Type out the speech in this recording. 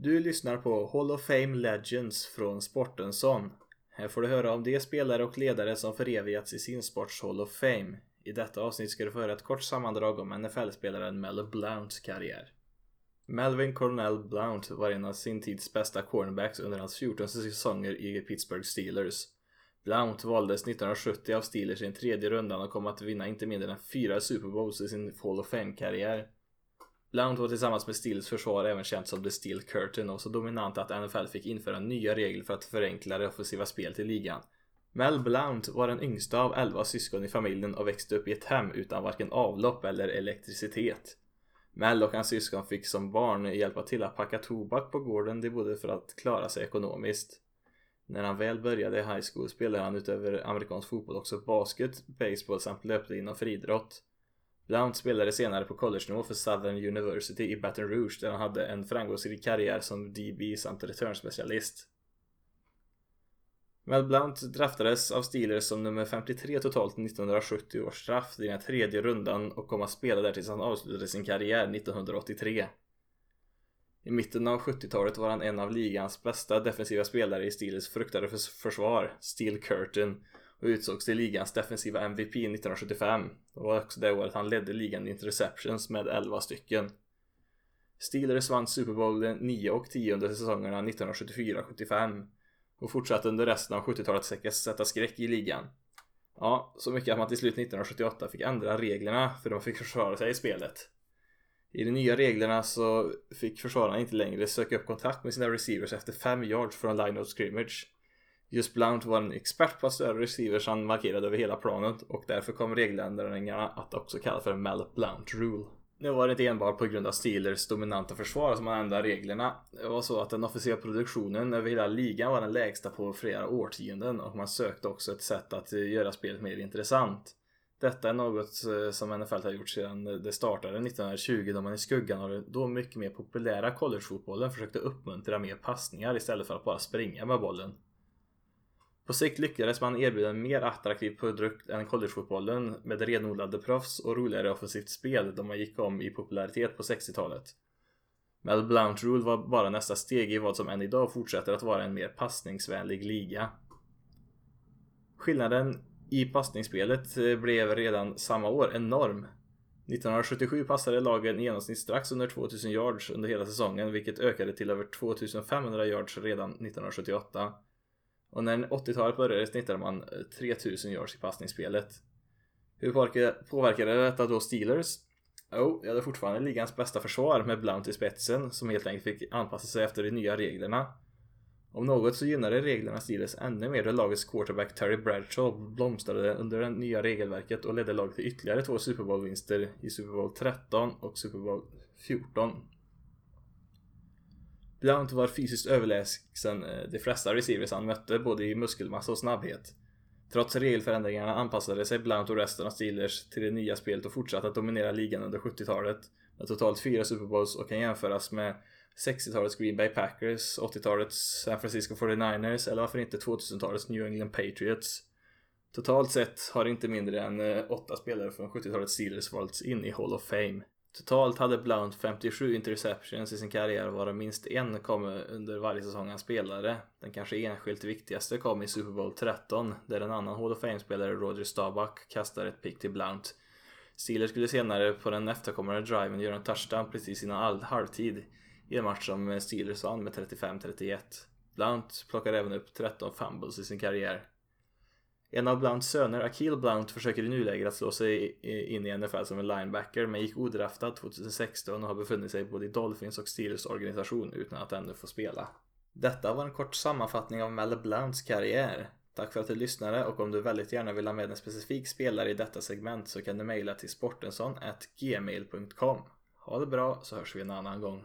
Du lyssnar på Hall of Fame Legends från Sportensson. Här får du höra om de spelare och ledare som förevigats i sin sports Hall of Fame. I detta avsnitt ska du få höra ett kort sammandrag om NFL-spelaren Mel Blounts karriär. Melvin Cornell Blount var en av sin tids bästa cornerbacks under hans 14 säsonger i Pittsburgh Steelers. Blount valdes 1970 av Steelers i den tredje rundan och kom att vinna inte mindre än fyra Super Bowls i sin Hall of Fame-karriär. Blount var tillsammans med Stills försvar även känt som The Steel Curtain och så dominant att NFL fick införa nya regler för att förenkla det offensiva spelet i ligan. Mel Blount var den yngsta av 11 syskon i familjen och växte upp i ett hem utan varken avlopp eller elektricitet. Mel och hans syskon fick som barn hjälpa till att packa tobak på gården de bodde för att klara sig ekonomiskt. När han väl började i high school spelade han utöver amerikansk fotboll också basket, baseball samt löpte inom friidrott. Blount spelade senare på college-nivå för Southern University i Baton Rouge där han hade en framgångsrik karriär som DB samt returnspecialist. Mel Blount draftades av Steelers som nummer 53 totalt 1970 års draft i den tredje rundan och kom att spela där tills han avslutade sin karriär 1983. I mitten av 70-talet var han en av ligans bästa defensiva spelare i Steelers fruktade försvar, Steel Curtain, och utsågs till ligans defensiva MVP 1975. Det var också det året han ledde ligan i interceptions med 11 stycken. Steelers vann Super Bowl 9 och 10 under säsongerna 1974-75 och fortsatte under resten av 70-talet att sätta skräck i ligan. Ja, så mycket att man till slut 1978 fick ändra reglerna för de fick försvara sig i spelet. I de nya reglerna så fick försvararna inte längre söka upp kontakt med sina receivers efter 5 yards från line of scrimmage. Just Blount var en expert på att störa receivers han markerade över hela planet och därför kom regeländringarna att också kallas för Mel Blount Rule. Nu var det inte enbart på grund av Steelers dominanta försvar som man ändrade reglerna. Det var så att den officiella produktionen över hela ligan var den lägsta på flera årtionden och man sökte också ett sätt att eh, göra spelet mer intressant. Detta är något eh, som NFL har gjort sedan det startade 1920 då man i skuggan av den då mycket mer populära collegefotbollen försökte uppmuntra mer passningar istället för att bara springa med bollen. På sikt lyckades man erbjuda en mer attraktiv produkt än collegefotbollen med renodlade proffs och roligare offensivt spel då man gick om i popularitet på 60-talet. Mel Blount Rule var bara nästa steg i vad som än idag fortsätter att vara en mer passningsvänlig liga. Skillnaden i passningsspelet eh, blev redan samma år enorm. 1977 passade lagen i genomsnitt strax under 2000 yards under hela säsongen vilket ökade till över 2500 yards redan 1978. Och när 80-talet började snittade man eh, 3000 yards i passningsspelet. Hur påverkade detta då Steelers? Jo, oh, jag hade fortfarande ligans bästa försvar med Blount i spetsen som helt enkelt fick anpassa sig efter de nya reglerna. Om något så gynnade reglerna Steelers ännu mer då lagets quarterback Terry Bradshaw blomstrade under det nya regelverket och ledde laget till ytterligare två Super Bowl-vinster i Super Bowl 13 och Super Bowl 14. Blount var fysiskt överlägsen eh, de flesta receivers han mötte både i muskelmassa och snabbhet. Trots regelförändringarna anpassade sig Blount och resten av Steelers till det nya spelet och fortsatte att dominera ligan under 70-talet med totalt fyra Super Bowls och kan jämföras med 60-talets Green Bay Packers, 80-talets San Francisco 49ers eller varför inte 2000-talets New England Patriots. Totalt sett har inte mindre än eh, åtta spelare från 70-talets Steelers valts in i Hall of Fame. Totalt hade Blount 57 interceptions i sin karriär varav minst en kom under varje säsong han spelade. Den kanske enskilt viktigaste kom i Super Bowl 13 där en annan Hall of Fame-spelare Roger Staubach kastade ett pick till Blount. Steelers skulle senare på den efterkommande driven göra en touchdown precis innan halvtid i en match som Steelers vann med 35-31. Blount plockade även upp 13 fumbles i sin karriär. En av Blounts söner, Akil Blount, försöker i nuläget att slå sig in i NFL som en linebacker men gick odraftad 2016 och har befunnit sig både i Dolphins och Steelers organisation utan att ännu få spela. Detta var en kort sammanfattning av Mel Blounts karriär. Tack för att du lyssnade och om du väldigt gärna vill ha med en specifik spelare i detta segment så kan du mejla till sportensson.gmail.com Ha det bra så hörs vi en annan gång.